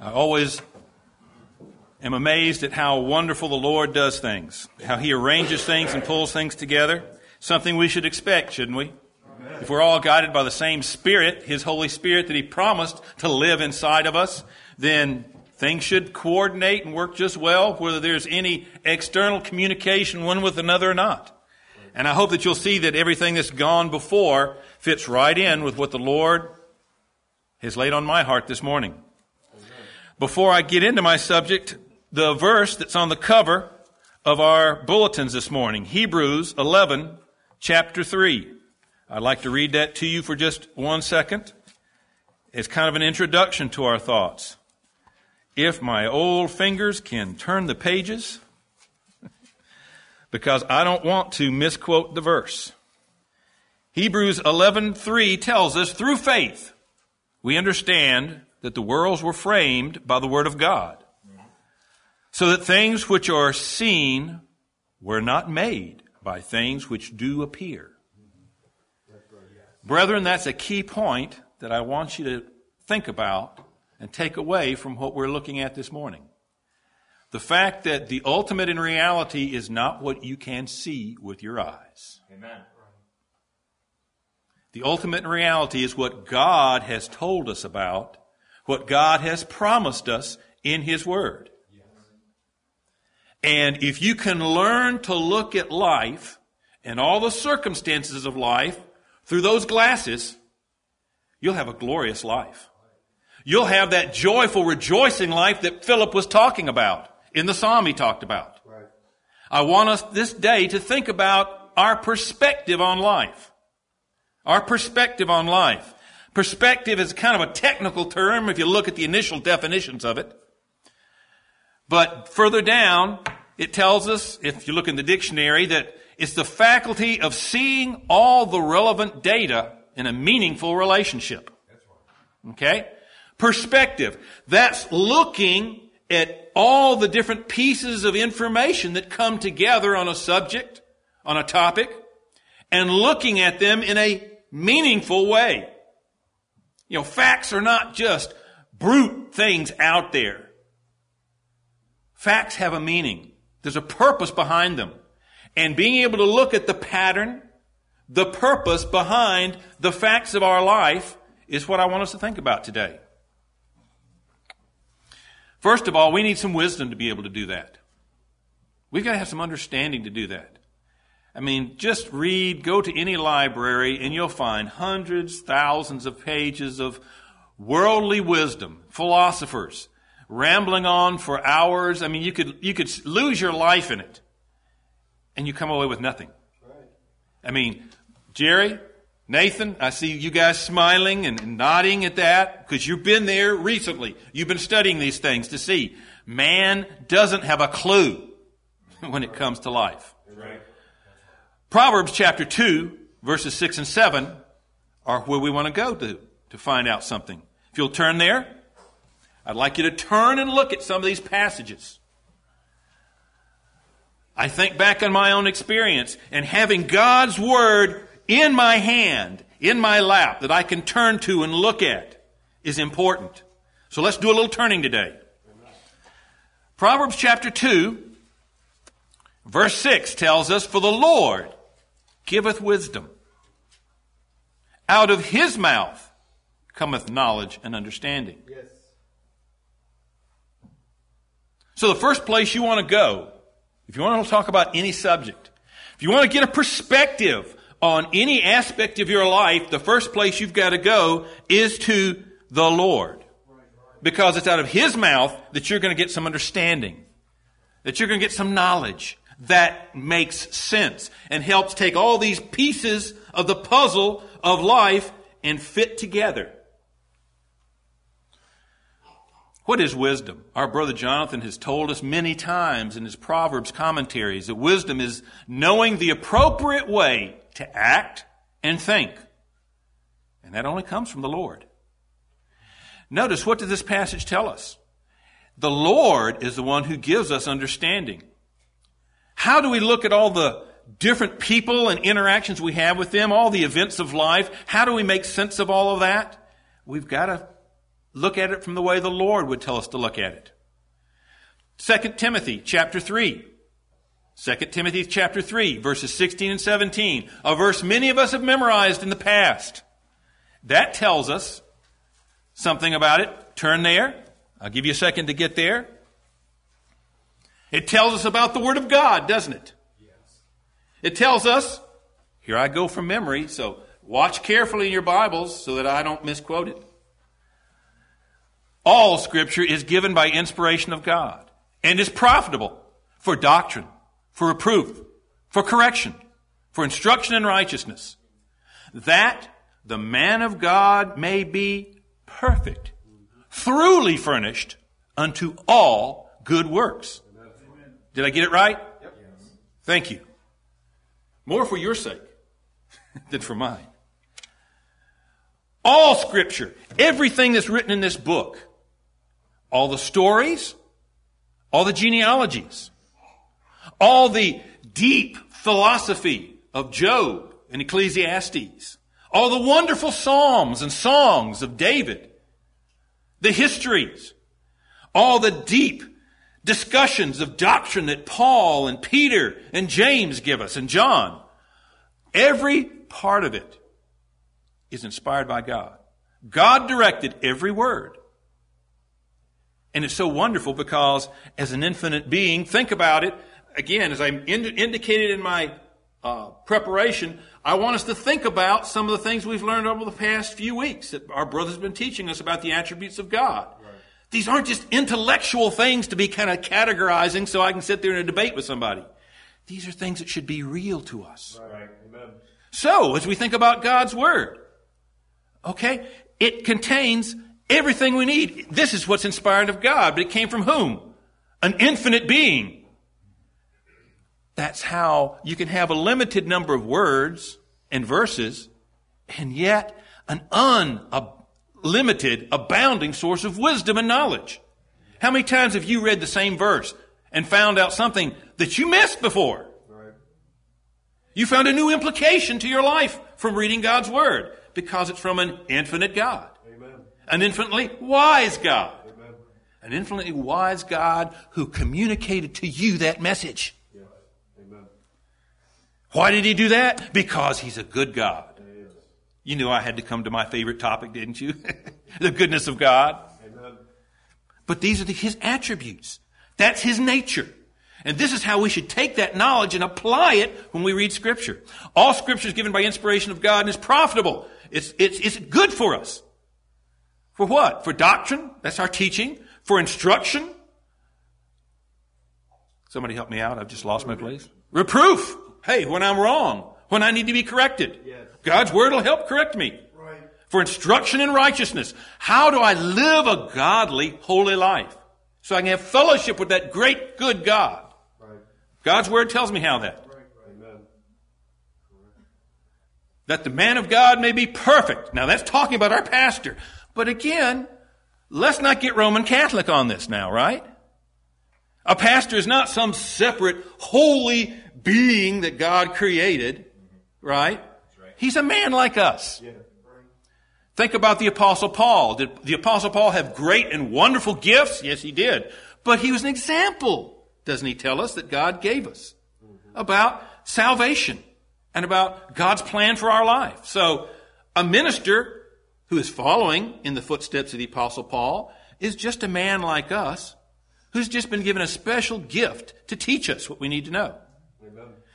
I always am amazed at how wonderful the Lord does things, how He arranges things and pulls things together. Something we should expect, shouldn't we? If we're all guided by the same Spirit, His Holy Spirit that He promised to live inside of us, then things should coordinate and work just well, whether there's any external communication one with another or not. And I hope that you'll see that everything that's gone before fits right in with what the Lord has laid on my heart this morning. Before I get into my subject, the verse that's on the cover of our bulletins this morning, Hebrews 11, chapter 3. I'd like to read that to you for just one second. It's kind of an introduction to our thoughts. If my old fingers can turn the pages, because I don't want to misquote the verse. Hebrews 11:3 tells us through faith we understand that the worlds were framed by the word of God so that things which are seen were not made by things which do appear. Brethren, that's a key point that I want you to think about and take away from what we're looking at this morning. The fact that the ultimate in reality is not what you can see with your eyes. Amen. The ultimate in reality is what God has told us about, what God has promised us in His Word. And if you can learn to look at life and all the circumstances of life through those glasses, you'll have a glorious life. You'll have that joyful, rejoicing life that Philip was talking about in the psalm he talked about. Right. I want us this day to think about our perspective on life. Our perspective on life. Perspective is kind of a technical term if you look at the initial definitions of it. But further down, it tells us, if you look in the dictionary, that it's the faculty of seeing all the relevant data in a meaningful relationship. Okay? Perspective. That's looking at all the different pieces of information that come together on a subject, on a topic, and looking at them in a meaningful way. You know, facts are not just brute things out there. Facts have a meaning. There's a purpose behind them. And being able to look at the pattern, the purpose behind the facts of our life is what I want us to think about today. First of all, we need some wisdom to be able to do that. We've got to have some understanding to do that. I mean, just read, go to any library, and you'll find hundreds, thousands of pages of worldly wisdom, philosophers, rambling on for hours. I mean, you could, you could lose your life in it and you come away with nothing. I mean, Jerry, Nathan, I see you guys smiling and nodding at that because you've been there recently. You've been studying these things to see man doesn't have a clue when it comes to life. Right. Proverbs chapter 2, verses 6 and 7 are where we want to go to to find out something. If you'll turn there, I'd like you to turn and look at some of these passages. I think back on my own experience and having God's Word in my hand, in my lap, that I can turn to and look at is important. So let's do a little turning today. Proverbs chapter 2, verse 6 tells us, For the Lord giveth wisdom. Out of his mouth cometh knowledge and understanding. Yes. So the first place you want to go, if you want to talk about any subject, if you want to get a perspective on any aspect of your life, the first place you've got to go is to the Lord. Because it's out of His mouth that you're going to get some understanding, that you're going to get some knowledge that makes sense and helps take all these pieces of the puzzle of life and fit together. What is wisdom? Our brother Jonathan has told us many times in his Proverbs commentaries that wisdom is knowing the appropriate way to act and think. And that only comes from the Lord. Notice, what does this passage tell us? The Lord is the one who gives us understanding. How do we look at all the different people and interactions we have with them, all the events of life? How do we make sense of all of that? We've got to look at it from the way the Lord would tell us to look at it. 2 Timothy chapter 3. 2 Timothy chapter 3, verses 16 and 17, a verse many of us have memorized in the past. That tells us something about it. Turn there. I'll give you a second to get there. It tells us about the Word of God, doesn't it? Yes. It tells us, here I go from memory, so watch carefully in your Bibles so that I don't misquote it. All Scripture is given by inspiration of God and is profitable for doctrine for reproof, for correction, for instruction in righteousness, that the man of God may be perfect, mm-hmm. thoroughly furnished unto all good works. Did I get it right? Yep. Thank you. More for your sake than for mine. All scripture, everything that's written in this book, all the stories, all the genealogies, all the deep philosophy of Job and Ecclesiastes, all the wonderful psalms and songs of David, the histories, all the deep discussions of doctrine that Paul and Peter and James give us and John. Every part of it is inspired by God. God directed every word. And it's so wonderful because as an infinite being, think about it, again, as I ind- indicated in my uh, preparation, I want us to think about some of the things we've learned over the past few weeks that our brother's been teaching us about the attributes of God. These aren't just intellectual things to be kind of categorizing so I can sit there in a debate with somebody. These are things that should be real to us. Right. So, as we think about God's Word, okay, it contains everything we need. This is what's inspired of God, but it came from whom? An infinite being that's how you can have a limited number of words and verses and yet an unlimited, abounding source of wisdom and knowledge. How many times have you read the same verse and found out something that you missed before? You found a new implication to your life from reading God's Word because it's from an infinite God. Amen. An infinitely wise God. Amen. An infinitely wise God who communicated to you that message. Why did he do that? Because he's a good God. You knew I had to come to my favorite topic, didn't you? the goodness of God. Amen. But these are the, his attributes. That's his nature. And this is how we should take that knowledge and apply it when we read scripture. All scripture is given by inspiration of God and is profitable. It's, it's, it's good for us. For what? For doctrine. That's our teaching. For instruction. Somebody help me out. I've just lost my place. Reproof. Hey, when I'm wrong, when I need to be corrected, yes. God's word will help correct me. Right. For instruction in righteousness. How do I live a godly, holy life? So I can have fellowship with that great, good God. Right. God's word tells me how that. Right. That the man of God may be perfect. Now that's talking about our pastor. But again, let's not get Roman Catholic on this now, right? A pastor is not some separate, holy being that God created, right? He's a man like us. Think about the apostle Paul. Did the apostle Paul have great and wonderful gifts? Yes, he did. But he was an example, doesn't he tell us, that God gave us mm-hmm. about salvation and about God's plan for our life. So a minister who is following in the footsteps of the apostle Paul is just a man like us who's just been given a special gift to teach us what we need to know.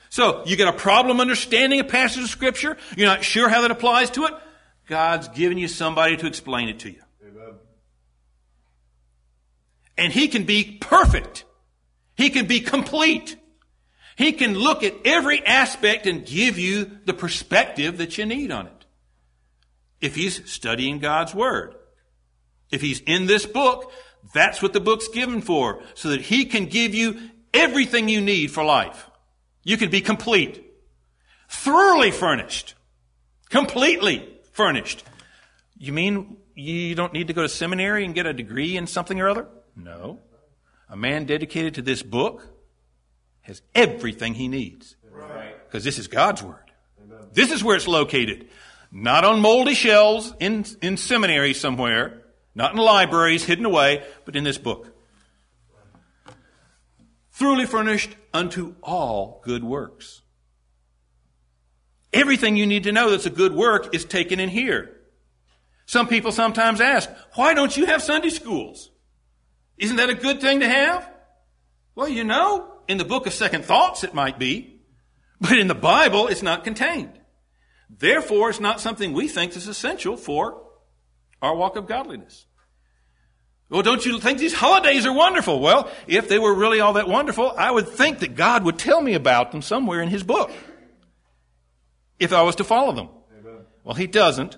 So, you got a problem understanding a passage of Scripture? You're not sure how that applies to it? God's given you somebody to explain it to you. Amen. And He can be perfect. He can be complete. He can look at every aspect and give you the perspective that you need on it. If He's studying God's Word. If He's in this book, that's what the book's given for, so that He can give you everything you need for life. You can be complete, thoroughly furnished, completely furnished. You mean you don't need to go to seminary and get a degree in something or other? No. A man dedicated to this book has everything he needs. Because this is God's Word. Amen. This is where it's located. Not on moldy shelves in, in seminary somewhere. Not in libraries hidden away, but in this book. Truly furnished unto all good works. Everything you need to know that's a good work is taken in here. Some people sometimes ask, why don't you have Sunday schools? Isn't that a good thing to have? Well, you know, in the book of second thoughts it might be, but in the Bible it's not contained. Therefore, it's not something we think is essential for our walk of godliness. Well, don't you think these holidays are wonderful? Well, if they were really all that wonderful, I would think that God would tell me about them somewhere in His book. If I was to follow them. Amen. Well, He doesn't.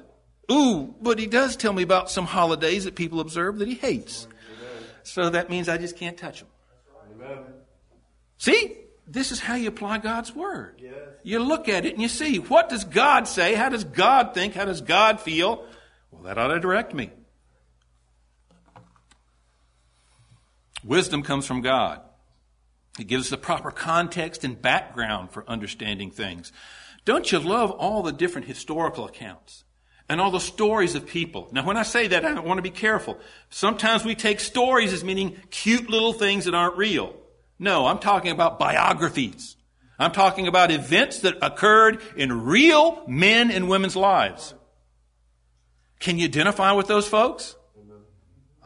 Ooh, but He does tell me about some holidays that people observe that He hates. Amen. So that means I just can't touch them. Amen. See? This is how you apply God's Word. Yes. You look at it and you see, what does God say? How does God think? How does God feel? Well, that ought to direct me. Wisdom comes from God. It gives the proper context and background for understanding things. Don't you love all the different historical accounts and all the stories of people? Now, when I say that, I want to be careful. Sometimes we take stories as meaning cute little things that aren't real. No, I'm talking about biographies. I'm talking about events that occurred in real men and women's lives. Can you identify with those folks?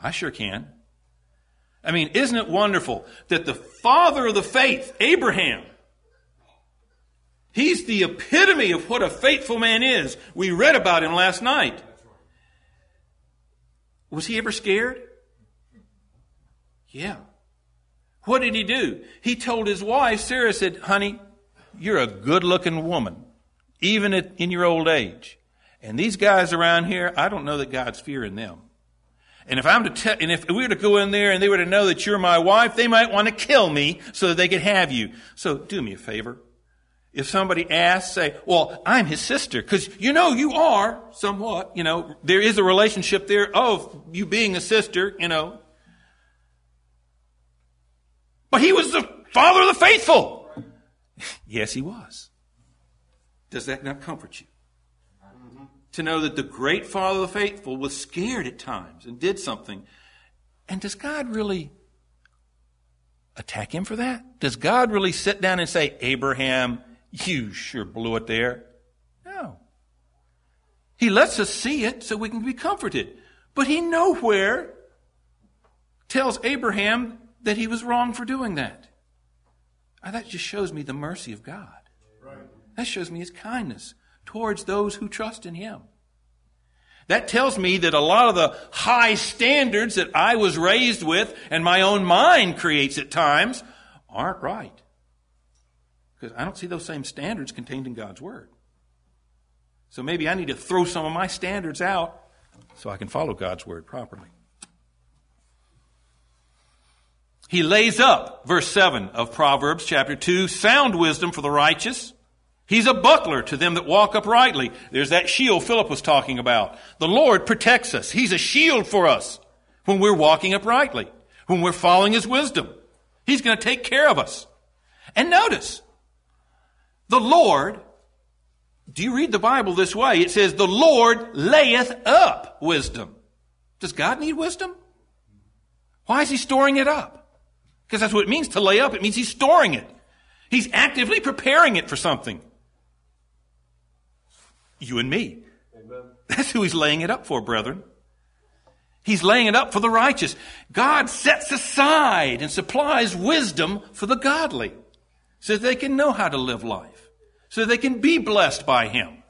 I sure can. I mean, isn't it wonderful that the father of the faith, Abraham, he's the epitome of what a faithful man is. We read about him last night. Was he ever scared? Yeah. What did he do? He told his wife, Sarah said, honey, you're a good looking woman, even in your old age. And these guys around here, I don't know that God's fearing them. And if I'm to tell, and if we were to go in there and they were to know that you're my wife, they might want to kill me so that they could have you. So do me a favor. If somebody asks, say, well, I'm his sister, because you know you are somewhat, you know, there is a relationship there of you being a sister, you know. But he was the father of the faithful. yes, he was. Does that not comfort you? To know that the great Father of the faithful was scared at times and did something. And does God really attack him for that? Does God really sit down and say, Abraham, you sure blew it there? No. He lets us see it so we can be comforted. But he nowhere tells Abraham that he was wrong for doing that. Now, that just shows me the mercy of God. Right. That shows me his kindness towards those who trust in Him. That tells me that a lot of the high standards that I was raised with and my own mind creates at times aren't right. Because I don't see those same standards contained in God's Word. So maybe I need to throw some of my standards out so I can follow God's Word properly. He lays up, verse 7 of Proverbs chapter 2, sound wisdom for the righteous He's a buckler to them that walk uprightly. There's that shield Philip was talking about. The Lord protects us. He's a shield for us when we're walking uprightly, when we're following His wisdom. He's going to take care of us. And notice, the Lord, do you read the Bible this way? It says, the Lord layeth up wisdom. Does God need wisdom? Why is He storing it up? Because that's what it means to lay up. It means He's storing it. He's actively preparing it for something. You and me. Amen. That's who he's laying it up for, brethren. He's laying it up for the righteous. God sets aside and supplies wisdom for the godly so that they can know how to live life, so they can be blessed by him.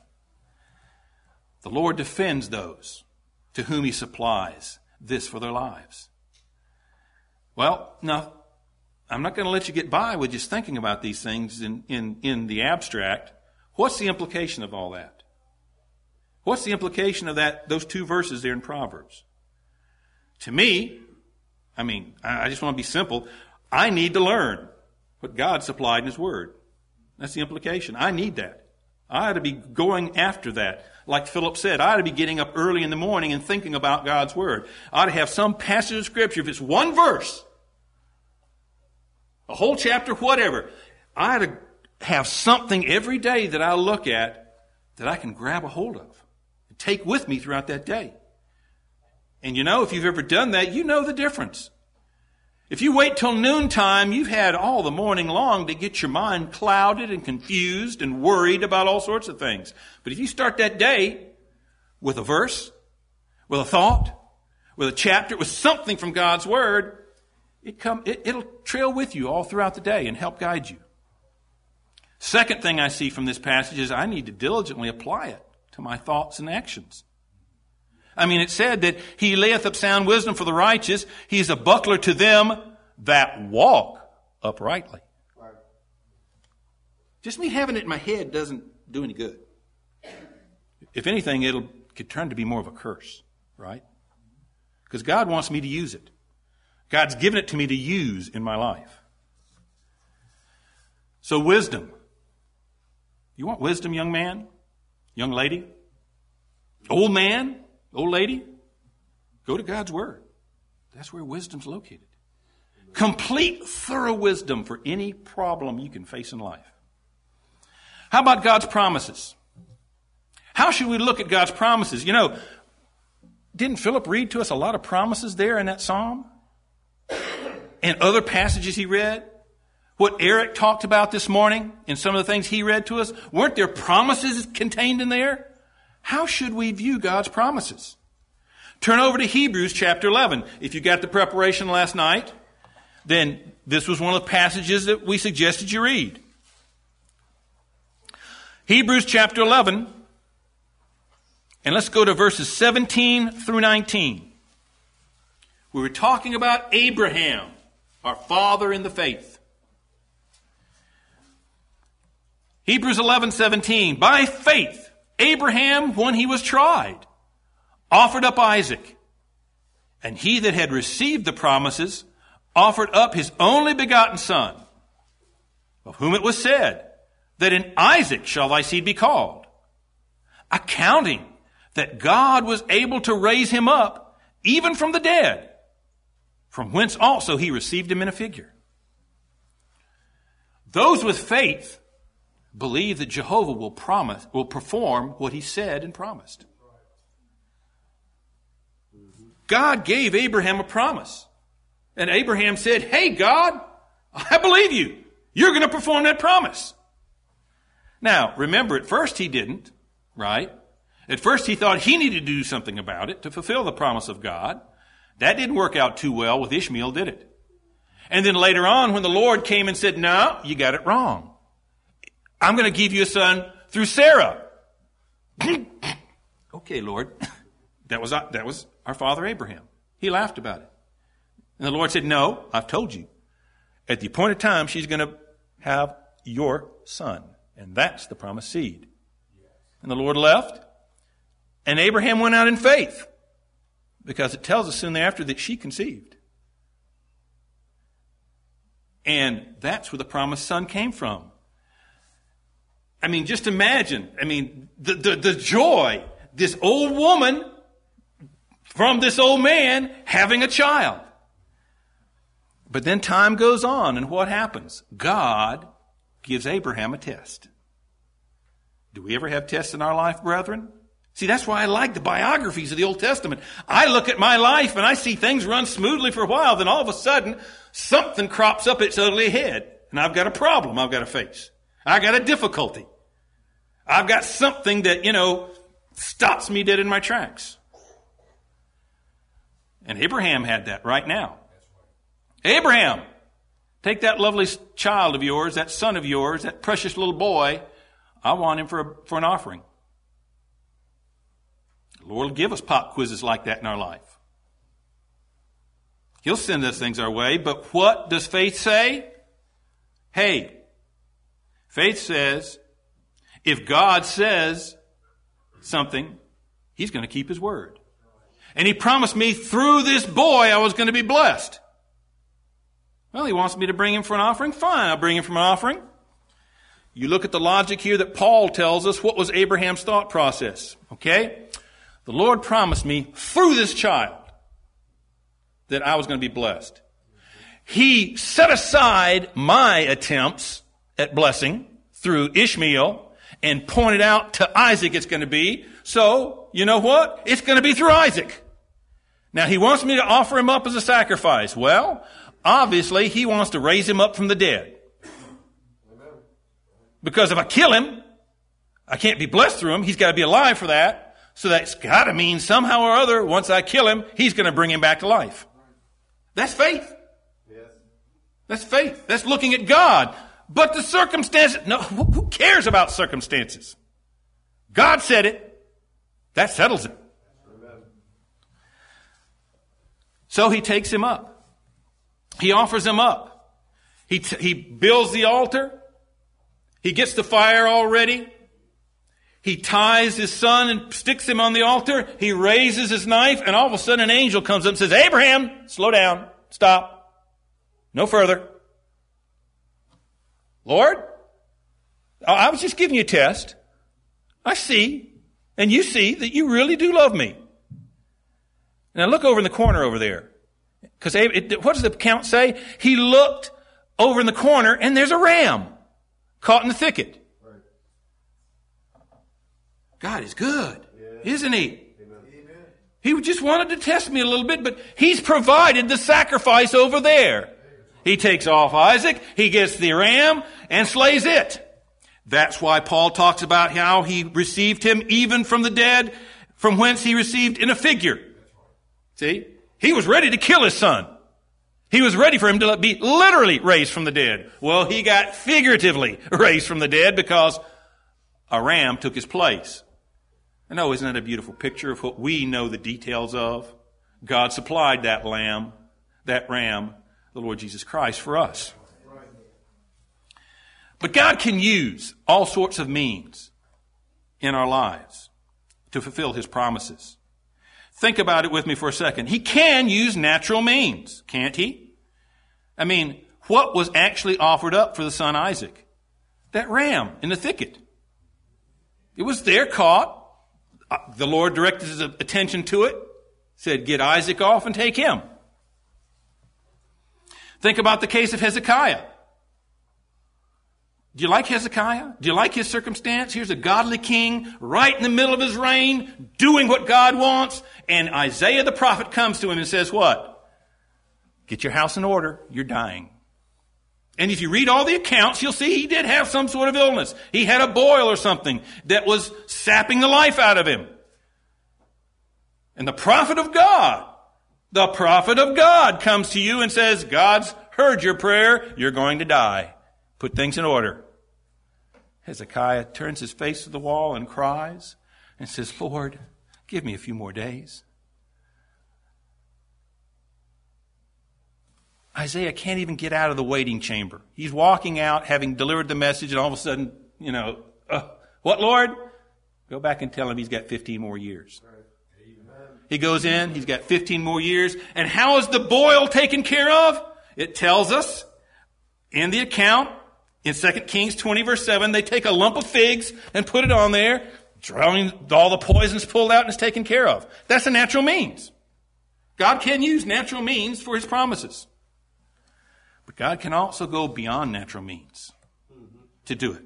The Lord defends those to whom he supplies this for their lives. Well, now, I'm not going to let you get by with just thinking about these things in, in, in the abstract. What's the implication of all that? What's the implication of that, those two verses there in Proverbs? To me, I mean, I just want to be simple. I need to learn what God supplied in His Word. That's the implication. I need that. I ought to be going after that. Like Philip said, I ought to be getting up early in the morning and thinking about God's Word. I ought to have some passage of Scripture. If it's one verse, a whole chapter, whatever, I ought to have something every day that I look at that I can grab a hold of take with me throughout that day. And you know, if you've ever done that, you know the difference. If you wait till noontime, you've had all the morning long to get your mind clouded and confused and worried about all sorts of things. But if you start that day with a verse, with a thought, with a chapter, with something from God's Word, it come, it, it'll trail with you all throughout the day and help guide you. Second thing I see from this passage is I need to diligently apply it to my thoughts and actions. I mean, it said that he layeth up sound wisdom for the righteous. He is a buckler to them that walk uprightly. Just me having it in my head doesn't do any good. If anything, it'll could turn to be more of a curse, right? Because God wants me to use it. God's given it to me to use in my life. So wisdom. You want wisdom, young man? Young lady? Old man? Old lady, go to God's Word. That's where wisdom's located. Complete, thorough wisdom for any problem you can face in life. How about God's promises? How should we look at God's promises? You know, didn't Philip read to us a lot of promises there in that psalm? And other passages he read? What Eric talked about this morning and some of the things he read to us? Weren't there promises contained in there? How should we view God's promises? Turn over to Hebrews chapter 11. If you got the preparation last night, then this was one of the passages that we suggested you read. Hebrews chapter 11, and let's go to verses 17 through 19. We were talking about Abraham, our father in the faith. Hebrews 11:17 By faith, Abraham, when he was tried, offered up Isaac. And he that had received the promises offered up his only begotten son, of whom it was said, that in Isaac shall thy seed be called, accounting that God was able to raise him up even from the dead, from whence also he received him in a figure. Those with faith believe that Jehovah will promise, will perform what he said and promised. God gave Abraham a promise. And Abraham said, Hey, God, I believe you. You're going to perform that promise. Now, remember, at first he didn't, right? At first he thought he needed to do something about it to fulfill the promise of God. That didn't work out too well with Ishmael, did it? And then later on, when the Lord came and said, No, you got it wrong. I'm going to give you a son through Sarah. okay, Lord. That was, uh, that was our father Abraham. He laughed about it. And the Lord said, No, I've told you. At the appointed time, she's going to have your son. And that's the promised seed. And the Lord left. And Abraham went out in faith. Because it tells us soon thereafter that she conceived. And that's where the promised son came from. I mean, just imagine. I mean, the, the, the joy, this old woman from this old man having a child. But then time goes on, and what happens? God gives Abraham a test. Do we ever have tests in our life, brethren? See, that's why I like the biographies of the Old Testament. I look at my life and I see things run smoothly for a while, then all of a sudden, something crops up its ugly head, and I've got a problem I've got to face. I got a difficulty. I've got something that, you know, stops me dead in my tracks. And Abraham had that right now. Abraham, take that lovely child of yours, that son of yours, that precious little boy. I want him for, a, for an offering. The Lord will give us pop quizzes like that in our life. He'll send those things our way, but what does faith say? Hey, faith says, if God says something, He's going to keep His word. And He promised me through this boy I was going to be blessed. Well, He wants me to bring Him for an offering. Fine, I'll bring Him for an offering. You look at the logic here that Paul tells us what was Abraham's thought process. Okay? The Lord promised me through this child that I was going to be blessed. He set aside my attempts at blessing through Ishmael and pointed out to Isaac it's going to be. So, you know what? It's going to be through Isaac. Now he wants me to offer him up as a sacrifice. Well, obviously he wants to raise him up from the dead. Because if I kill him, I can't be blessed through him. He's got to be alive for that. So that's got to mean somehow or other, once I kill him, he's going to bring him back to life. That's faith. Yes. That's faith. That's looking at God. But the circumstances, no, who cares about circumstances? God said it. That settles it. So he takes him up. He offers him up. He, t- he builds the altar. He gets the fire all ready. He ties his son and sticks him on the altar. He raises his knife and all of a sudden an angel comes up and says, Abraham, slow down. Stop. No further. Lord, I was just giving you a test. I see, and you see that you really do love me. Now look over in the corner over there. Because what does the account say? He looked over in the corner and there's a ram caught in the thicket. God is good, isn't he? He just wanted to test me a little bit, but he's provided the sacrifice over there. He takes off Isaac, he gets the ram, and slays it. That's why Paul talks about how he received him even from the dead, from whence he received in a figure. See? He was ready to kill his son. He was ready for him to be literally raised from the dead. Well, he got figuratively raised from the dead because a ram took his place. I know, oh, isn't that a beautiful picture of what we know the details of? God supplied that lamb, that ram, the Lord Jesus Christ, for us. But God can use all sorts of means in our lives to fulfill His promises. Think about it with me for a second. He can use natural means, can't he? I mean, what was actually offered up for the son Isaac? That ram in the thicket. It was there caught. Uh, the Lord directed his attention to it, said, get Isaac off and take him. Think about the case of Hezekiah. Do you like Hezekiah? Do you like his circumstance? Here's a godly king right in the middle of his reign, doing what God wants. And Isaiah the prophet comes to him and says, what? Get your house in order. You're dying. And if you read all the accounts, you'll see he did have some sort of illness. He had a boil or something that was sapping the life out of him. And the prophet of God, the prophet of God comes to you and says, God's heard your prayer. You're going to die. Put things in order. Hezekiah turns his face to the wall and cries and says, Lord, give me a few more days. Isaiah can't even get out of the waiting chamber. He's walking out having delivered the message, and all of a sudden, you know, uh, what, Lord? Go back and tell him he's got 15 more years. He goes in, he's got 15 more years. And how is the boil taken care of? It tells us in the account in 2 Kings 20 verse 7, they take a lump of figs and put it on there, drowning all the poisons pulled out and it's taken care of. That's a natural means. God can use natural means for his promises. But God can also go beyond natural means to do it.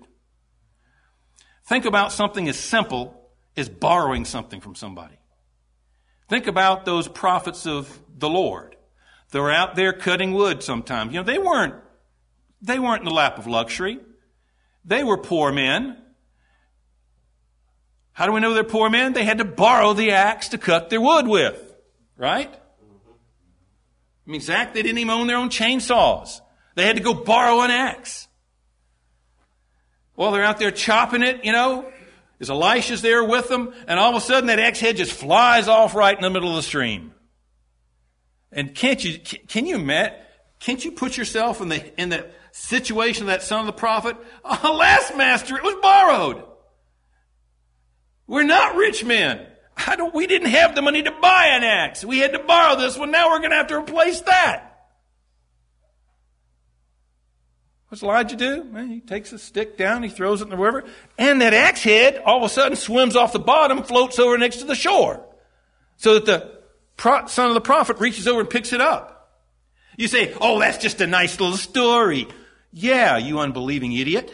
Think about something as simple as borrowing something from somebody. Think about those prophets of the Lord. They're out there cutting wood sometimes. You know, they weren't they weren't in the lap of luxury. They were poor men. How do we know they're poor men? They had to borrow the axe to cut their wood with, right? I mean, Zach, they didn't even own their own chainsaws. They had to go borrow an axe. Well, they're out there chopping it, you know, as Elisha's there with them, and all of a sudden that axe head just flies off right in the middle of the stream. And can't you, can you imagine, can't you put yourself in the, in the situation of that son of the prophet? Alas, master, it was borrowed. We're not rich men. I don't, we didn't have the money to buy an axe. We had to borrow this one. Now we're going to have to replace that. What's Elijah do? Well, he takes a stick down, he throws it in the river, and that axe head all of a sudden swims off the bottom, floats over next to the shore. So that the son of the prophet reaches over and picks it up. You say, oh, that's just a nice little story. Yeah, you unbelieving idiot.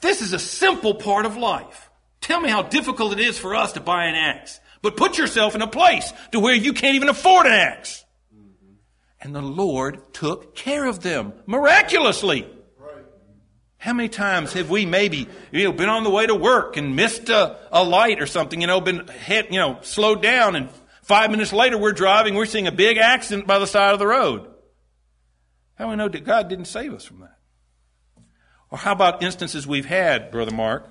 This is a simple part of life. Tell me how difficult it is for us to buy an axe. But put yourself in a place to where you can't even afford an axe. And the Lord took care of them miraculously. How many times have we maybe, you know, been on the way to work and missed a, a light or something, you know, been hit, you know, slowed down and five minutes later we're driving, we're seeing a big accident by the side of the road. How do we know that God didn't save us from that? Or how about instances we've had, Brother Mark,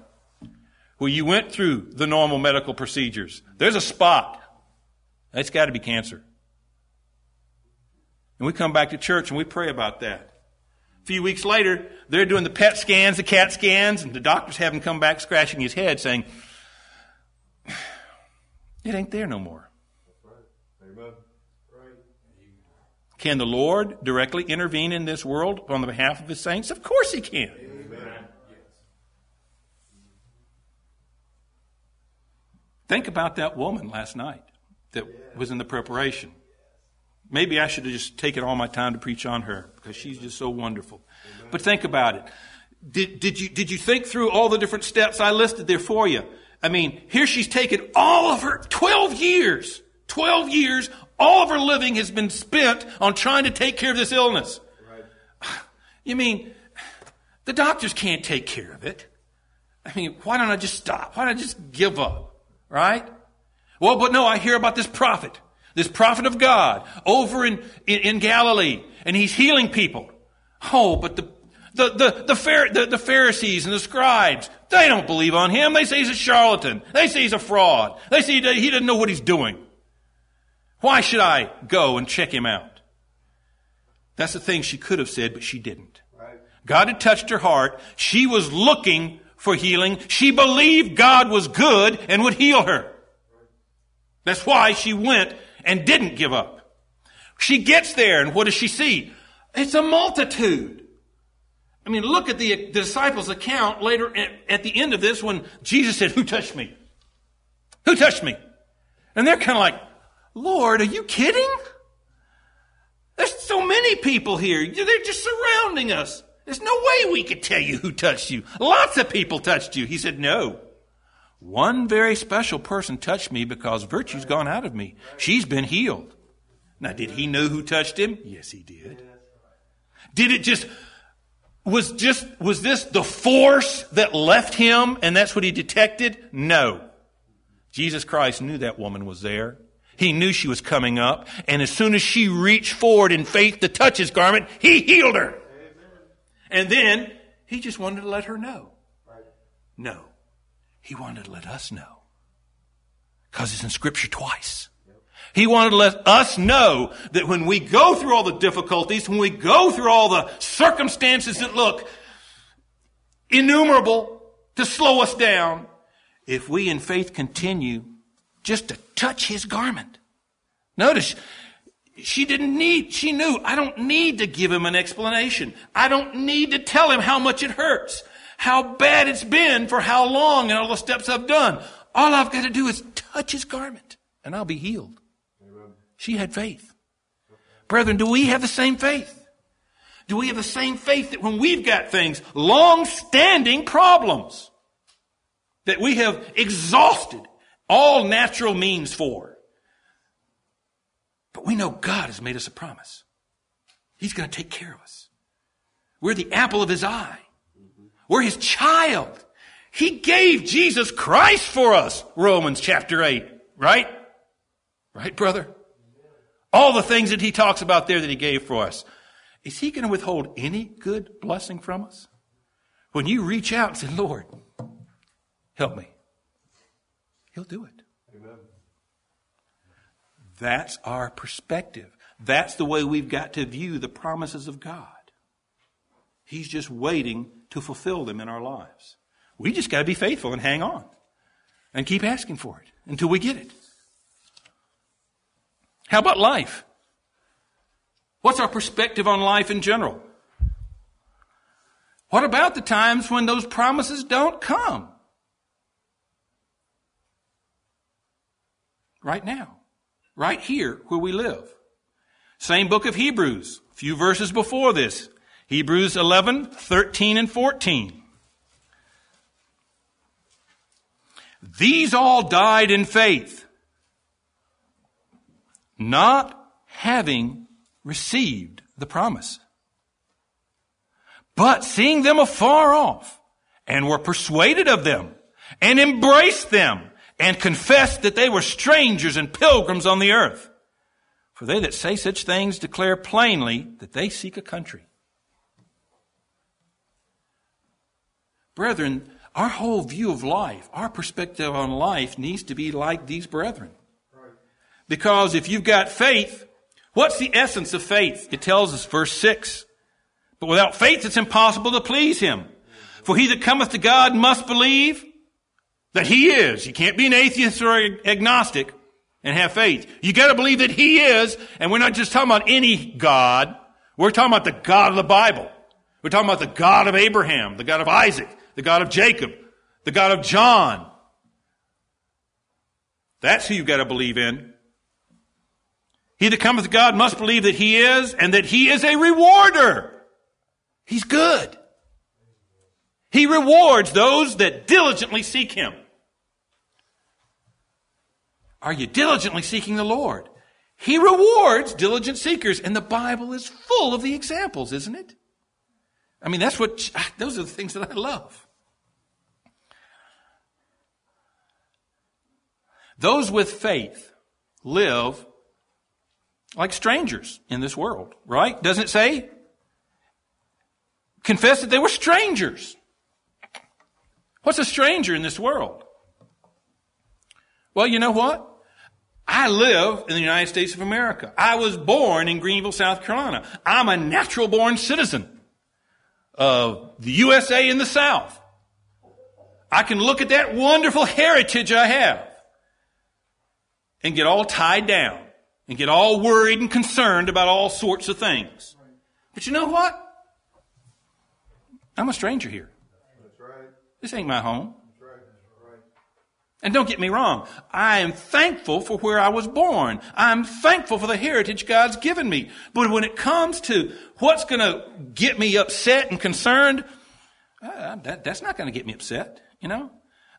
where you went through the normal medical procedures. There's a spot. It's got to be cancer. And we come back to church and we pray about that. A few weeks later, they're doing the PET scans, the CAT scans, and the doctors have him come back scratching his head saying, It ain't there no more. Can the Lord directly intervene in this world on the behalf of his saints? Of course he can. Think about that woman last night that was in the preparation. Maybe I should have just taken all my time to preach on her because she's just so wonderful. But think about it. Did, did you, did you think through all the different steps I listed there for you? I mean, here she's taken all of her 12 years, 12 years, all of her living has been spent on trying to take care of this illness. Right. You mean, the doctors can't take care of it. I mean, why don't I just stop? Why don't I just give up? Right? Well, but no, I hear about this prophet, this prophet of God over in, in, in Galilee, and he's healing people. Oh, but the, the, the, the, the, the Pharisees and the scribes, they don't believe on him. They say he's a charlatan. They say he's a fraud. They say he doesn't know what he's doing. Why should I go and check him out? That's the thing she could have said, but she didn't. God had touched her heart. She was looking for healing. She believed God was good and would heal her. That's why she went and didn't give up. She gets there and what does she see? It's a multitude. I mean, look at the, the disciples' account later at, at the end of this when Jesus said, Who touched me? Who touched me? And they're kind of like, Lord, are you kidding? There's so many people here. They're just surrounding us. There's no way we could tell you who touched you. Lots of people touched you. He said, No. One very special person touched me because virtue's gone out of me. She's been healed. Now, did he know who touched him? Yes, he did. Did it just, was just, was this the force that left him and that's what he detected? No. Jesus Christ knew that woman was there. He knew she was coming up. And as soon as she reached forward in faith to touch his garment, he healed her. And then he just wanted to let her know. No. He wanted to let us know. Because it's in scripture twice. He wanted to let us know that when we go through all the difficulties, when we go through all the circumstances that look innumerable to slow us down, if we in faith continue just to touch his garment. Notice, she didn't need, she knew, I don't need to give him an explanation. I don't need to tell him how much it hurts, how bad it's been for how long and all the steps I've done. All I've got to do is touch his garment and I'll be healed. She had faith. Brethren, do we have the same faith? Do we have the same faith that when we've got things, long-standing problems, that we have exhausted all natural means for, but we know God has made us a promise. He's going to take care of us. We're the apple of his eye. We're his child. He gave Jesus Christ for us, Romans chapter 8, right? Right, brother? All the things that he talks about there that he gave for us. Is he going to withhold any good blessing from us? When you reach out and say, Lord, help me, he'll do it. That's our perspective. That's the way we've got to view the promises of God. He's just waiting to fulfill them in our lives. We just got to be faithful and hang on and keep asking for it until we get it. How about life? What's our perspective on life in general? What about the times when those promises don't come? Right now right here where we live. Same book of Hebrews, a few verses before this. Hebrews 11, 13 and 14. These all died in faith, not having received the promise. But seeing them afar off, and were persuaded of them, and embraced them, and confessed that they were strangers and pilgrims on the earth. For they that say such things declare plainly that they seek a country. Brethren, our whole view of life, our perspective on life needs to be like these brethren. Because if you've got faith, what's the essence of faith? It tells us, verse 6. But without faith it's impossible to please him. For he that cometh to God must believe that he is. You can't be an atheist or agnostic and have faith. You gotta believe that he is, and we're not just talking about any God. We're talking about the God of the Bible. We're talking about the God of Abraham, the God of Isaac, the God of Jacob, the God of John. That's who you've got to believe in. He that cometh to God must believe that he is and that he is a rewarder. He's good. He rewards those that diligently seek him. Are you diligently seeking the Lord? He rewards diligent seekers, and the Bible is full of the examples, isn't it? I mean, that's what, those are the things that I love. Those with faith live like strangers in this world, right? Doesn't it say? Confess that they were strangers. What's a stranger in this world? Well, you know what? I live in the United States of America. I was born in Greenville, South Carolina. I'm a natural born citizen of the USA in the South. I can look at that wonderful heritage I have and get all tied down and get all worried and concerned about all sorts of things. But you know what? I'm a stranger here. This ain't my home. And don't get me wrong, I am thankful for where I was born. I'm thankful for the heritage God's given me. But when it comes to what's going to get me upset and concerned, uh, that, that's not going to get me upset, you know?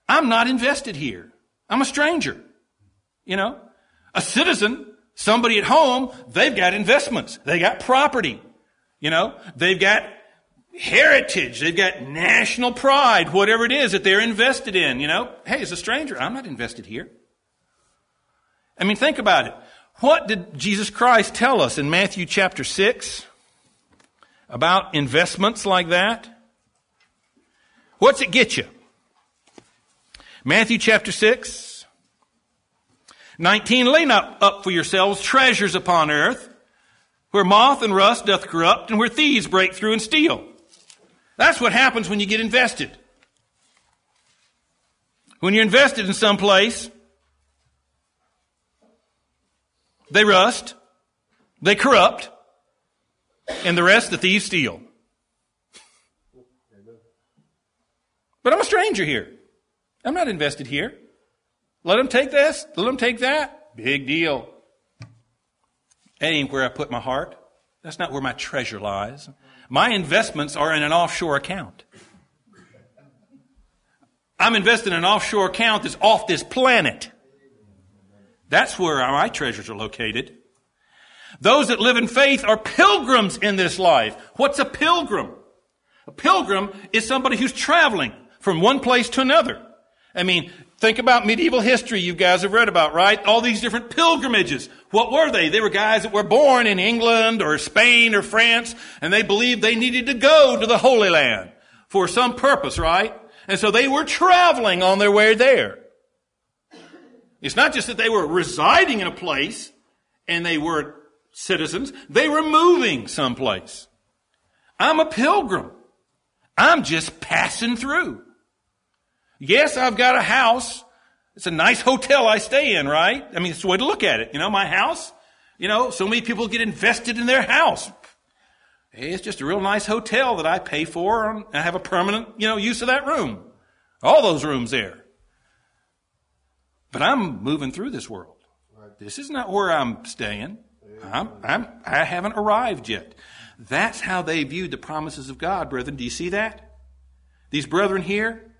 I'm not invested here. I'm a stranger, you know? A citizen, somebody at home, they've got investments. They got property, you know? They've got heritage. They've got national pride, whatever it is that they're invested in, you know. Hey, as a stranger, I'm not invested here. I mean, think about it. What did Jesus Christ tell us in Matthew chapter 6 about investments like that? What's it get you? Matthew chapter 6, 19, lay not up for yourselves treasures upon earth, where moth and rust doth corrupt, and where thieves break through and steal. That's what happens when you get invested. When you're invested in some place, they rust, they corrupt, and the rest the thieves steal. But I'm a stranger here. I'm not invested here. Let them take this, let them take that. Big deal. That ain't where I put my heart. That's not where my treasure lies. My investments are in an offshore account. I'm invested in an offshore account that's off this planet. That's where my treasures are located. Those that live in faith are pilgrims in this life. What's a pilgrim? A pilgrim is somebody who's traveling from one place to another. I mean, think about medieval history you guys have read about, right? All these different pilgrimages. What were they? They were guys that were born in England or Spain or France, and they believed they needed to go to the Holy Land for some purpose, right? And so they were traveling on their way there. It's not just that they were residing in a place and they were citizens, they were moving someplace. I'm a pilgrim. I'm just passing through. Yes, I've got a house. It's a nice hotel I stay in, right? I mean, it's the way to look at it. You know, my house, you know, so many people get invested in their house. Hey, it's just a real nice hotel that I pay for and I have a permanent, you know, use of that room. All those rooms there. But I'm moving through this world. This is not where I'm staying. I'm, I'm, I haven't arrived yet. That's how they viewed the promises of God, brethren. Do you see that? These brethren here,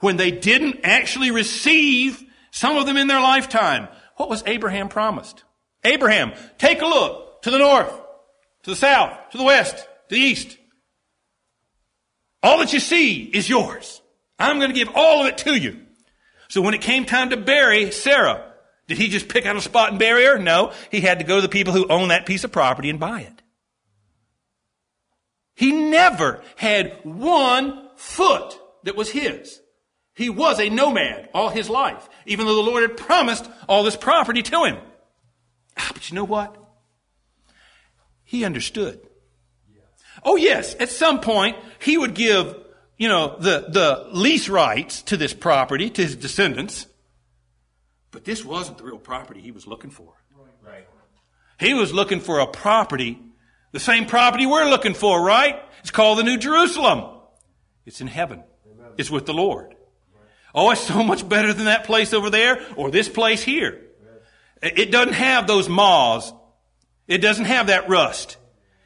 when they didn't actually receive some of them in their lifetime. What was Abraham promised? Abraham, take a look to the north, to the south, to the west, to the east. All that you see is yours. I'm going to give all of it to you. So when it came time to bury Sarah, did he just pick out a spot and bury her? No. He had to go to the people who own that piece of property and buy it. He never had one foot that was his. He was a nomad all his life, even though the Lord had promised all this property to him. Ah, but you know what? He understood. Oh yes, at some point he would give, you know, the, the lease rights to this property to his descendants. But this wasn't the real property he was looking for. Right. He was looking for a property, the same property we're looking for, right? It's called the New Jerusalem. It's in heaven. Amen. It's with the Lord. Oh, it's so much better than that place over there or this place here. It doesn't have those moths. It doesn't have that rust.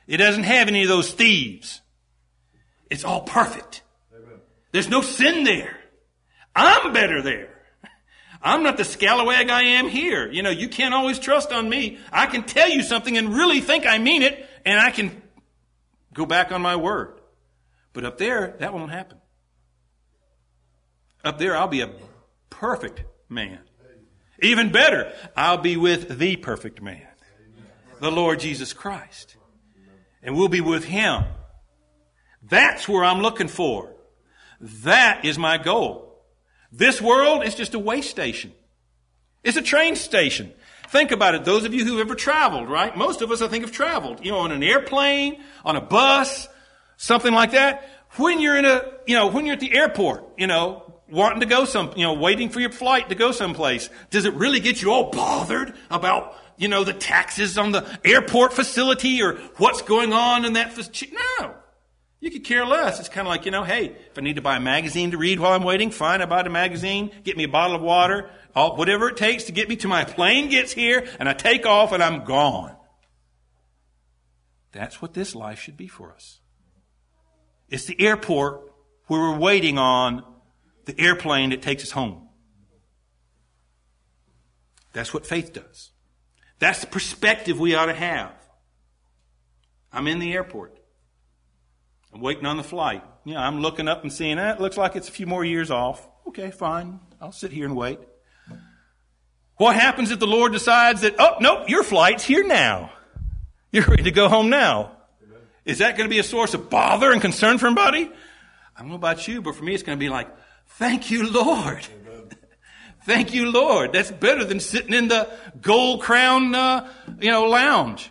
It doesn't have any of those thieves. It's all perfect. There's no sin there. I'm better there. I'm not the scalawag I am here. You know, you can't always trust on me. I can tell you something and really think I mean it, and I can go back on my word. But up there, that won't happen. Up there, I'll be a perfect man. Even better, I'll be with the perfect man, the Lord Jesus Christ. And we'll be with him. That's where I'm looking for. That is my goal. This world is just a way station. It's a train station. Think about it. Those of you who've ever traveled, right? Most of us, I think, have traveled. You know, on an airplane, on a bus, something like that. When you're in a, you know, when you're at the airport, you know, wanting to go some, you know, waiting for your flight to go someplace, does it really get you all bothered about, you know, the taxes on the airport facility or what's going on in that facility? No. You could care less. It's kind of like, you know, hey, if I need to buy a magazine to read while I'm waiting, fine, I buy the magazine, get me a bottle of water, all, whatever it takes to get me to my plane gets here, and I take off and I'm gone. That's what this life should be for us. It's the airport where we're waiting on the airplane that takes us home. That's what faith does. That's the perspective we ought to have. I'm in the airport. I'm waiting on the flight. You know, I'm looking up and seeing. Eh, it looks like it's a few more years off. Okay, fine. I'll sit here and wait. What happens if the Lord decides that, oh, nope, your flight's here now. You're ready to go home now. Is that going to be a source of bother and concern for anybody? I don't know about you, but for me, it's going to be like, thank you, Lord. thank you, Lord. That's better than sitting in the gold crown, uh, you know, lounge.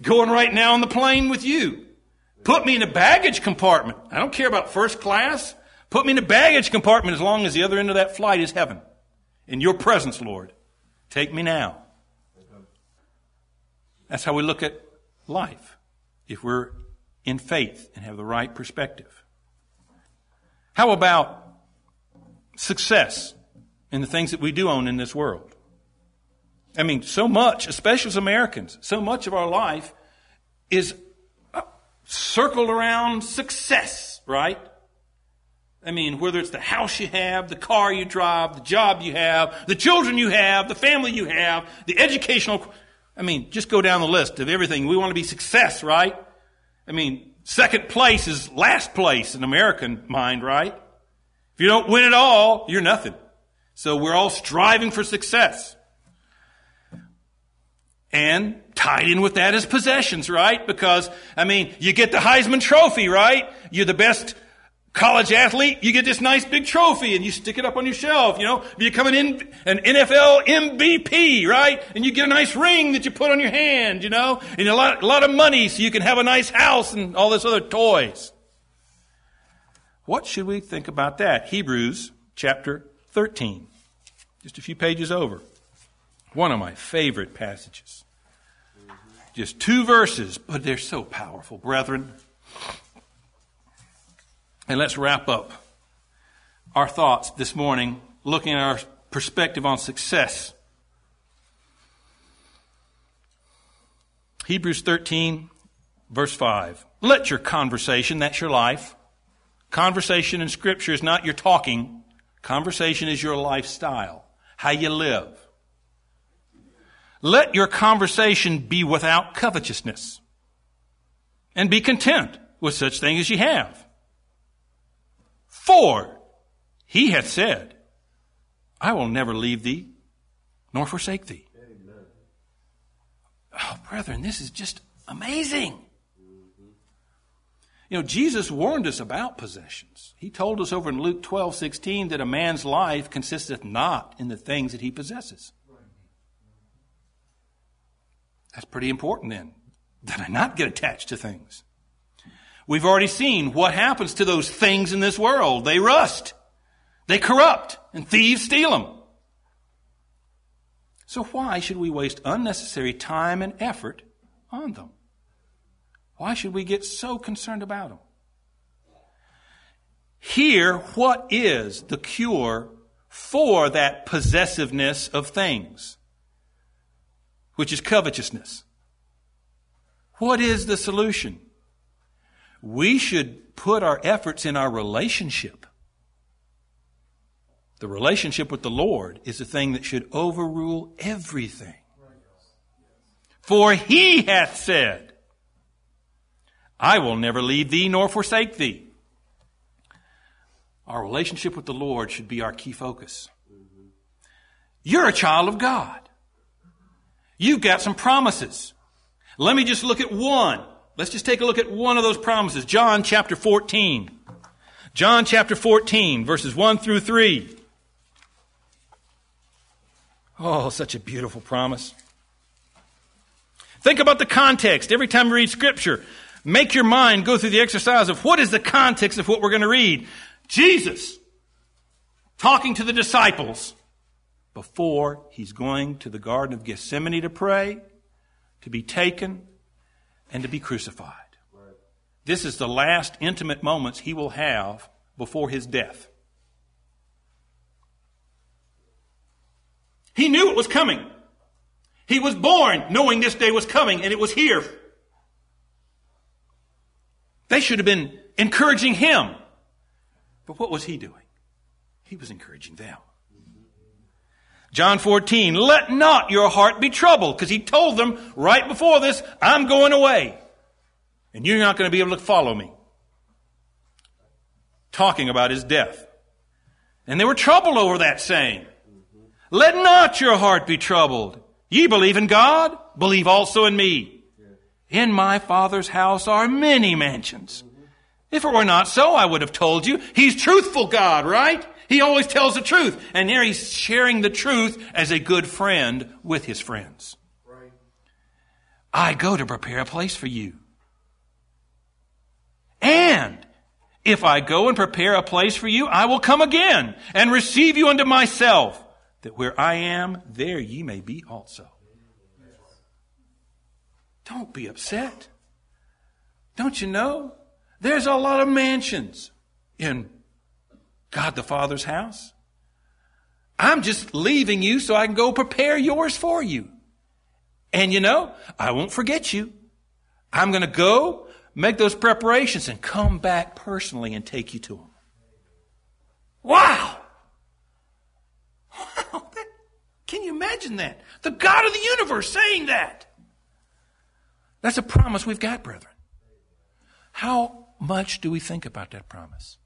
Going right now on the plane with you. Put me in a baggage compartment. I don't care about first class. Put me in a baggage compartment as long as the other end of that flight is heaven. In your presence, Lord. Take me now. That's how we look at life if we're in faith and have the right perspective. How about success in the things that we do own in this world? I mean, so much, especially as Americans, so much of our life is uh, circled around success, right? I mean, whether it's the house you have, the car you drive, the job you have, the children you have, the family you have, the educational, I mean, just go down the list of everything. We want to be success, right? I mean, second place is last place in American mind, right? If you don't win it all, you're nothing. So we're all striving for success. And tied in with that is possessions, right? Because, I mean, you get the Heisman Trophy, right? You're the best college athlete, you get this nice big trophy and you stick it up on your shelf, you know? You become an, in an NFL MVP, right? And you get a nice ring that you put on your hand, you know? And a lot, a lot of money so you can have a nice house and all this other toys. What should we think about that? Hebrews chapter 13. Just a few pages over. One of my favorite passages. Just two verses, but they're so powerful, brethren. And let's wrap up our thoughts this morning looking at our perspective on success. Hebrews 13, verse 5. Let your conversation, that's your life. Conversation in Scripture is not your talking, conversation is your lifestyle, how you live. Let your conversation be without covetousness, and be content with such things as ye have. For he hath said, I will never leave thee nor forsake thee. Amen. Oh, brethren, this is just amazing. You know, Jesus warned us about possessions. He told us over in Luke 12, 16 that a man's life consisteth not in the things that he possesses. That's pretty important then, that I not get attached to things. We've already seen what happens to those things in this world. They rust. They corrupt and thieves steal them. So why should we waste unnecessary time and effort on them? Why should we get so concerned about them? Here, what is the cure for that possessiveness of things, which is covetousness? What is the solution? We should put our efforts in our relationship. The relationship with the Lord is the thing that should overrule everything. For he hath said, I will never leave thee nor forsake thee. Our relationship with the Lord should be our key focus. You're a child of God. You've got some promises. Let me just look at one. Let's just take a look at one of those promises. John chapter 14. John chapter 14, verses 1 through 3. Oh, such a beautiful promise. Think about the context. Every time you read scripture, make your mind go through the exercise of what is the context of what we're going to read. Jesus talking to the disciples before he's going to the Garden of Gethsemane to pray, to be taken, and to be crucified. This is the last intimate moments he will have before his death. He knew it was coming. He was born knowing this day was coming, and it was here. They should have been encouraging him. But what was he doing? He was encouraging them. John 14, let not your heart be troubled, because he told them right before this, I'm going away, and you're not going to be able to follow me. Talking about his death. And they were troubled over that saying. Let not your heart be troubled. Ye believe in God, believe also in me. In my Father's house are many mansions. If it were not so, I would have told you. He's truthful God, right? He always tells the truth. And here he's sharing the truth as a good friend with his friends. Right. I go to prepare a place for you. And if I go and prepare a place for you, I will come again and receive you unto myself that where I am, there ye may be also. Don't be upset. Don't you know? There's a lot of mansions in God the Father's house. I'm just leaving you so I can go prepare yours for you. And you know, I won't forget you. I'm going to go make those preparations and come back personally and take you to them. Wow! Can you imagine that? The God of the universe saying that. That's a promise we've got, brethren. How much do we think about that promise?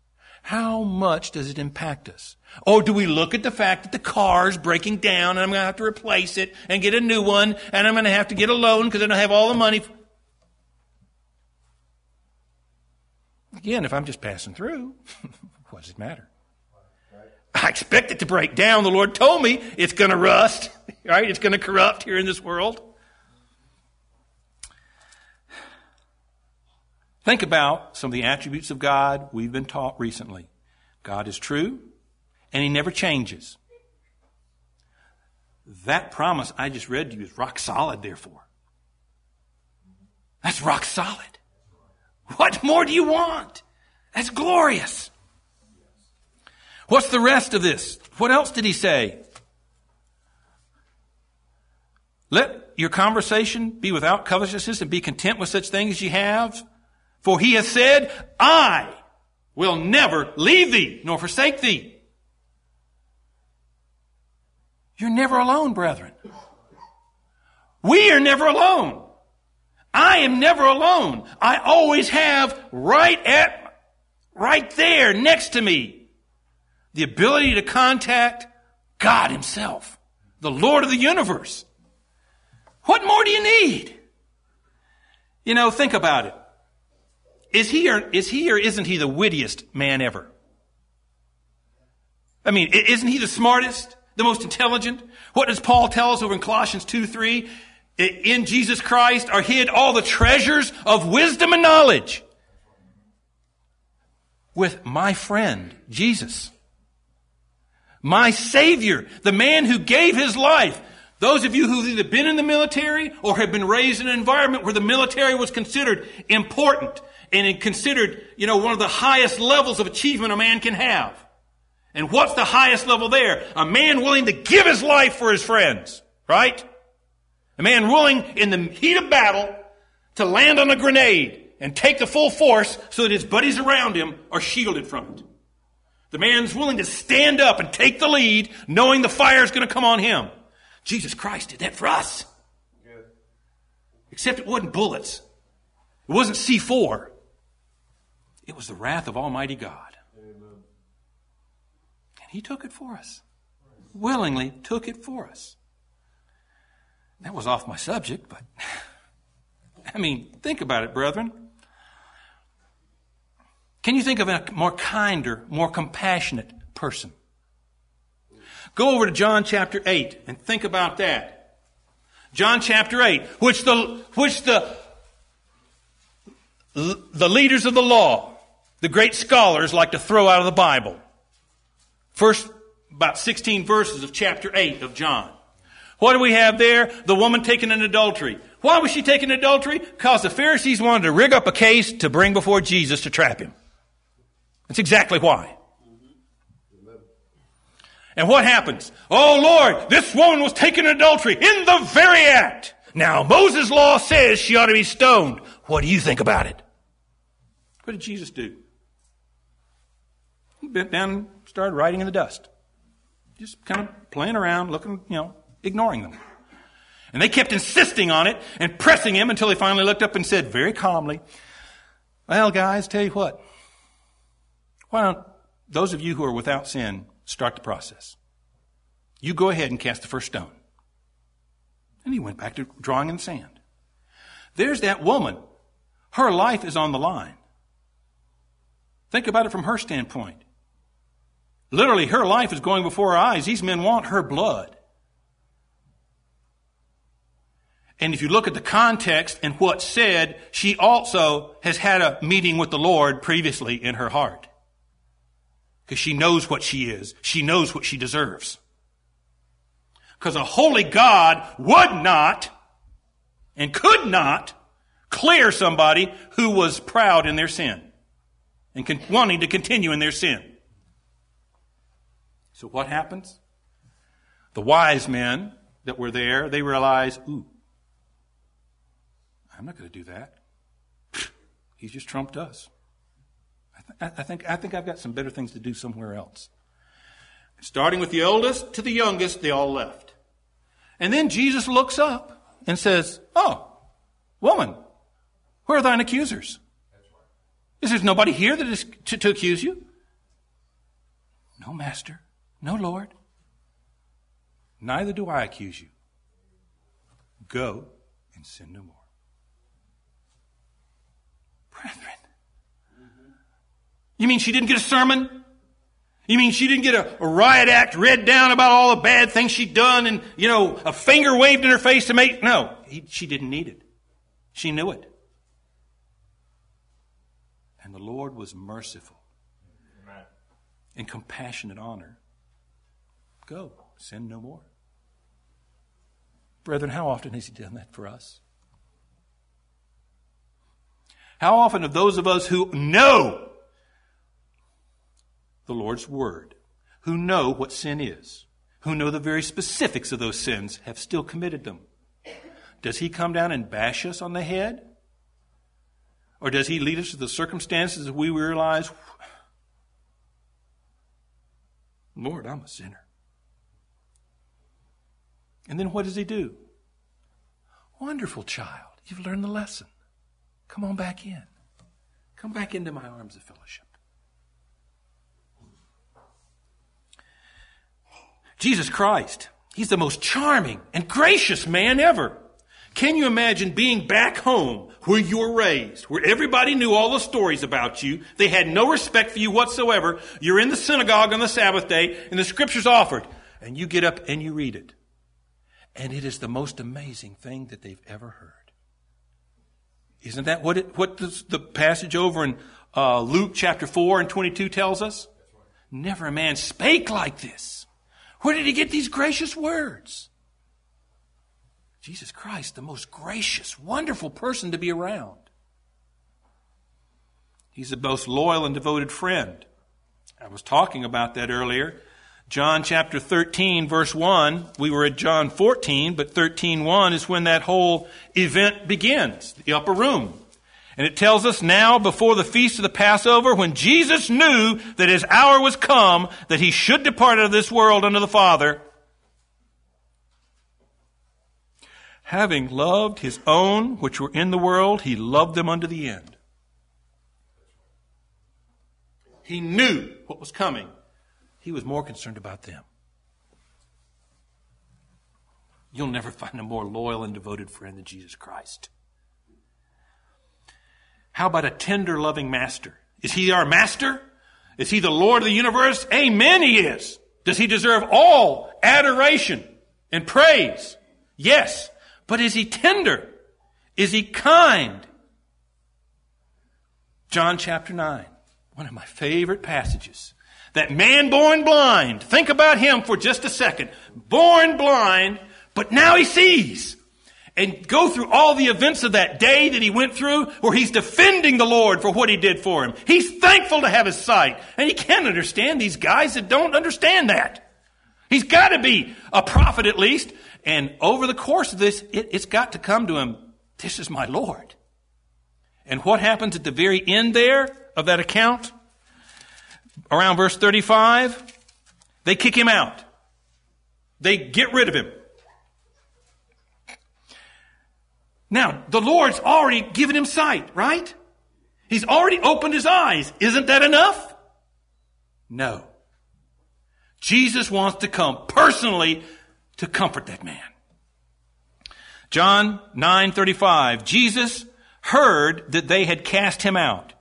How much does it impact us? Or do we look at the fact that the car's breaking down and I'm going to have to replace it and get a new one and I'm going to have to get a loan because I don't have all the money? Again, if I'm just passing through, what does it matter? I expect it to break down. The Lord told me it's going to rust, right? It's going to corrupt here in this world. Think about some of the attributes of God we've been taught recently. God is true, and He never changes. That promise I just read to you is rock solid, therefore. That's rock solid. What more do you want? That's glorious. What's the rest of this? What else did he say? Let your conversation be without covetousness and be content with such things as ye have. For he has said, I will never leave thee nor forsake thee. You're never alone, brethren. We are never alone. I am never alone. I always have right at, right there next to me, the ability to contact God Himself, the Lord of the universe. What more do you need? You know, think about it. Is he or, is he or isn't he the wittiest man ever? I mean, isn't he the smartest, the most intelligent? What does Paul tell us over in Colossians 2 3? In Jesus Christ are hid all the treasures of wisdom and knowledge. With my friend, Jesus. My Savior, the man who gave his life. Those of you who've either been in the military or have been raised in an environment where the military was considered important and it considered, you know, one of the highest levels of achievement a man can have. And what's the highest level there? A man willing to give his life for his friends, right? A man willing in the heat of battle to land on a grenade and take the full force so that his buddies around him are shielded from it. The man's willing to stand up and take the lead knowing the fire is going to come on him. Jesus Christ did that for us. Except it wasn't bullets. It wasn't C4. It was the wrath of Almighty God. Amen. And He took it for us. Willingly took it for us. That was off my subject, but I mean, think about it, brethren. Can you think of a more kinder, more compassionate person? Go over to John chapter 8 and think about that. John chapter 8, which the, which the, the leaders of the law, the great scholars like to throw out of the Bible. First, about 16 verses of chapter 8 of John. What do we have there? The woman taken in adultery. Why was she taken in adultery? Because the Pharisees wanted to rig up a case to bring before Jesus to trap him. That's exactly why. And what happens? Oh Lord, this woman was taken in adultery in the very act. Now Moses' law says she ought to be stoned. What do you think about it? What did Jesus do? Bent down and started writing in the dust. Just kind of playing around, looking, you know, ignoring them. And they kept insisting on it and pressing him until he finally looked up and said very calmly, Well, guys, tell you what. Why don't those of you who are without sin start the process? You go ahead and cast the first stone. And he went back to drawing in the sand. There's that woman. Her life is on the line. Think about it from her standpoint. Literally, her life is going before her eyes. These men want her blood. And if you look at the context and what's said, she also has had a meeting with the Lord previously in her heart. Because she knows what she is. She knows what she deserves. Because a holy God would not and could not clear somebody who was proud in their sin and wanting to continue in their sin. So what happens? The wise men that were there, they realize, ooh, I'm not going to do that. He's just trumped us. I, th- I, think, I think I've got some better things to do somewhere else. Starting with the oldest to the youngest, they all left. And then Jesus looks up and says, Oh, woman, where are thine accusers? Is there nobody here that is to, to accuse you? No, Master. No, Lord. Neither do I accuse you. Go and sin no more. Brethren. You mean she didn't get a sermon? You mean she didn't get a, a, riot act read down about all the bad things she'd done and, you know, a finger waved in her face to make? No, he, she didn't need it. She knew it. And the Lord was merciful and compassionate on her. Go, sin no more. Brethren, how often has He done that for us? How often have those of us who know the Lord's Word, who know what sin is, who know the very specifics of those sins, have still committed them? Does He come down and bash us on the head? Or does He lead us to the circumstances that we realize, Lord, I'm a sinner? And then what does He do? Wonderful child. You've learned the lesson. Come on back in. Come back into my arms of fellowship. Jesus Christ, He's the most charming and gracious man ever. Can you imagine being back home where you were raised, where everybody knew all the stories about you? They had no respect for you whatsoever. You're in the synagogue on the Sabbath day and the scripture's offered and you get up and you read it. And it is the most amazing thing that they've ever heard. Isn't that what it, what the, the passage over in uh, Luke chapter 4 and 22 tells us? Never a man spake like this. Where did he get these gracious words? Jesus Christ, the most gracious, wonderful person to be around. He's the most loyal and devoted friend. I was talking about that earlier. John chapter 13 verse 1, we were at John 14, but 13:1 is when that whole event begins, the upper room. And it tells us now before the feast of the Passover, when Jesus knew that his hour was come, that he should depart out of this world unto the Father, having loved his own which were in the world, he loved them unto the end. He knew what was coming. He was more concerned about them. You'll never find a more loyal and devoted friend than Jesus Christ. How about a tender, loving master? Is he our master? Is he the Lord of the universe? Amen, he is. Does he deserve all adoration and praise? Yes. But is he tender? Is he kind? John chapter 9, one of my favorite passages. That man born blind, think about him for just a second. Born blind, but now he sees. And go through all the events of that day that he went through where he's defending the Lord for what he did for him. He's thankful to have his sight. And he can't understand these guys that don't understand that. He's got to be a prophet at least. And over the course of this, it, it's got to come to him, this is my Lord. And what happens at the very end there of that account? Around verse 35, they kick him out. They get rid of him. Now, the Lord's already given him sight, right? He's already opened his eyes. Isn't that enough? No. Jesus wants to come personally to comfort that man. John 9:35 Jesus heard that they had cast him out.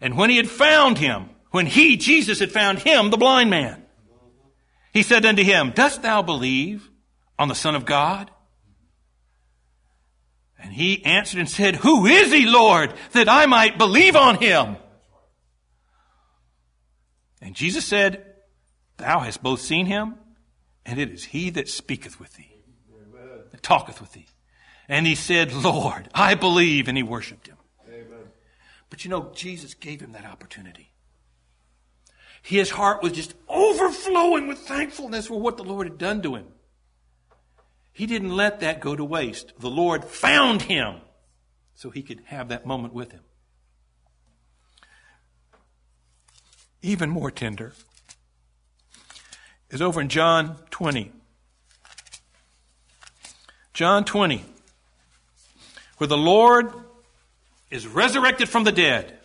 And when he had found him, when he Jesus had found him the blind man, he said unto him, "Dost thou believe on the Son of God?" And he answered and said, "Who is he, Lord, that I might believe on him?" And Jesus said, Thou hast both seen him, and it is he that speaketh with thee, that talketh with thee. And he said, Lord, I believe, and he worshiped him. Amen. But you know, Jesus gave him that opportunity. His heart was just overflowing with thankfulness for what the Lord had done to him. He didn't let that go to waste. The Lord found him so he could have that moment with him. Even more tender is over in John 20. John 20, where the Lord is resurrected from the dead.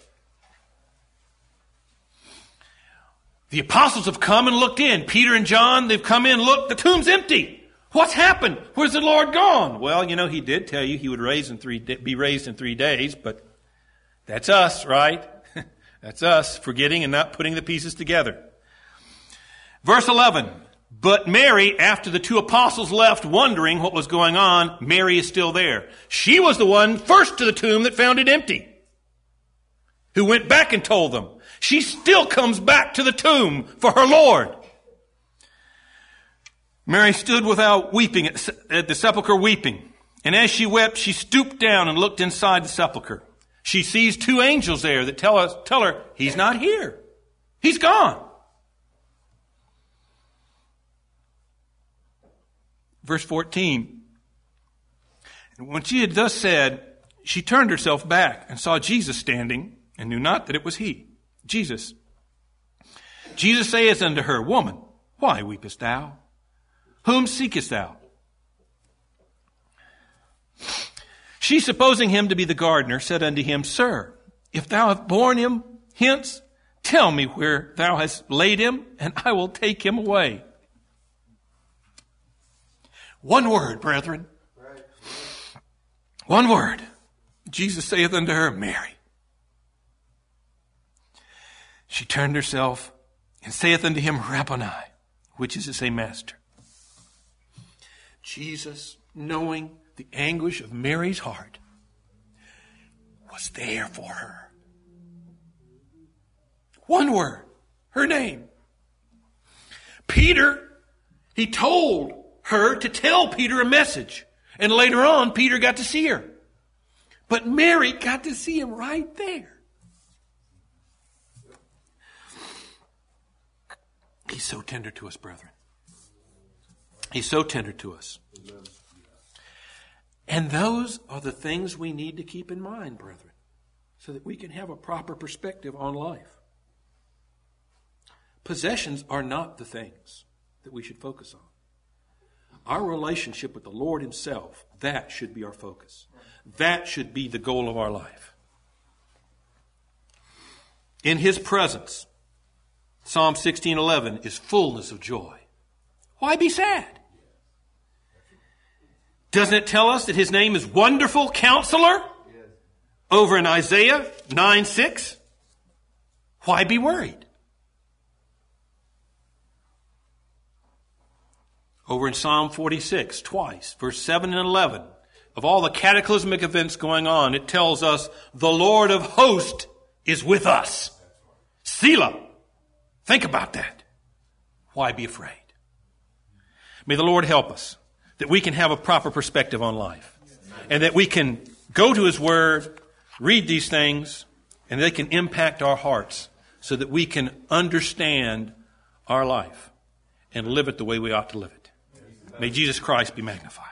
The apostles have come and looked in. Peter and John, they've come in, look, the tomb's empty. What's happened? Where's the Lord gone? Well, you know, he did tell you he would raise in three, be raised in three days, but that's us, right? that's us forgetting and not putting the pieces together. Verse 11. But Mary, after the two apostles left wondering what was going on, Mary is still there. She was the one first to the tomb that found it empty. Who went back and told them. She still comes back to the tomb for her Lord. Mary stood without weeping at, the sepulchre weeping. And as she wept, she stooped down and looked inside the sepulchre. She sees two angels there that tell us, tell her, he's not here. He's gone. Verse 14. And when she had thus said, she turned herself back and saw Jesus standing and knew not that it was he, Jesus. Jesus saith unto her, Woman, why weepest thou? Whom seekest thou? She, supposing him to be the gardener, said unto him, Sir, if thou have borne him hence, tell me where thou hast laid him, and I will take him away. One word, brethren. One word. Jesus saith unto her, Mary. She turned herself and saith unto him, Rabboni, which is to say, Master. Jesus, knowing the anguish of Mary's heart, was there for her. One word, her name. Peter, he told her to tell Peter a message. And later on, Peter got to see her. But Mary got to see him right there. He's so tender to us, brethren. He's so tender to us. And those are the things we need to keep in mind, brethren, so that we can have a proper perspective on life. Possessions are not the things that we should focus on. Our relationship with the Lord Himself, that should be our focus. That should be the goal of our life. In His presence, Psalm 16:11 is fullness of joy. Why be sad? Doesn't it tell us that his name is wonderful counselor? Over in Isaiah 9 6. Why be worried? Over in Psalm 46, twice, verse 7 and 11, of all the cataclysmic events going on, it tells us the Lord of hosts is with us. Selah. Think about that. Why be afraid? May the Lord help us that we can have a proper perspective on life and that we can go to His Word, read these things, and they can impact our hearts so that we can understand our life and live it the way we ought to live it. May Jesus Christ be magnified.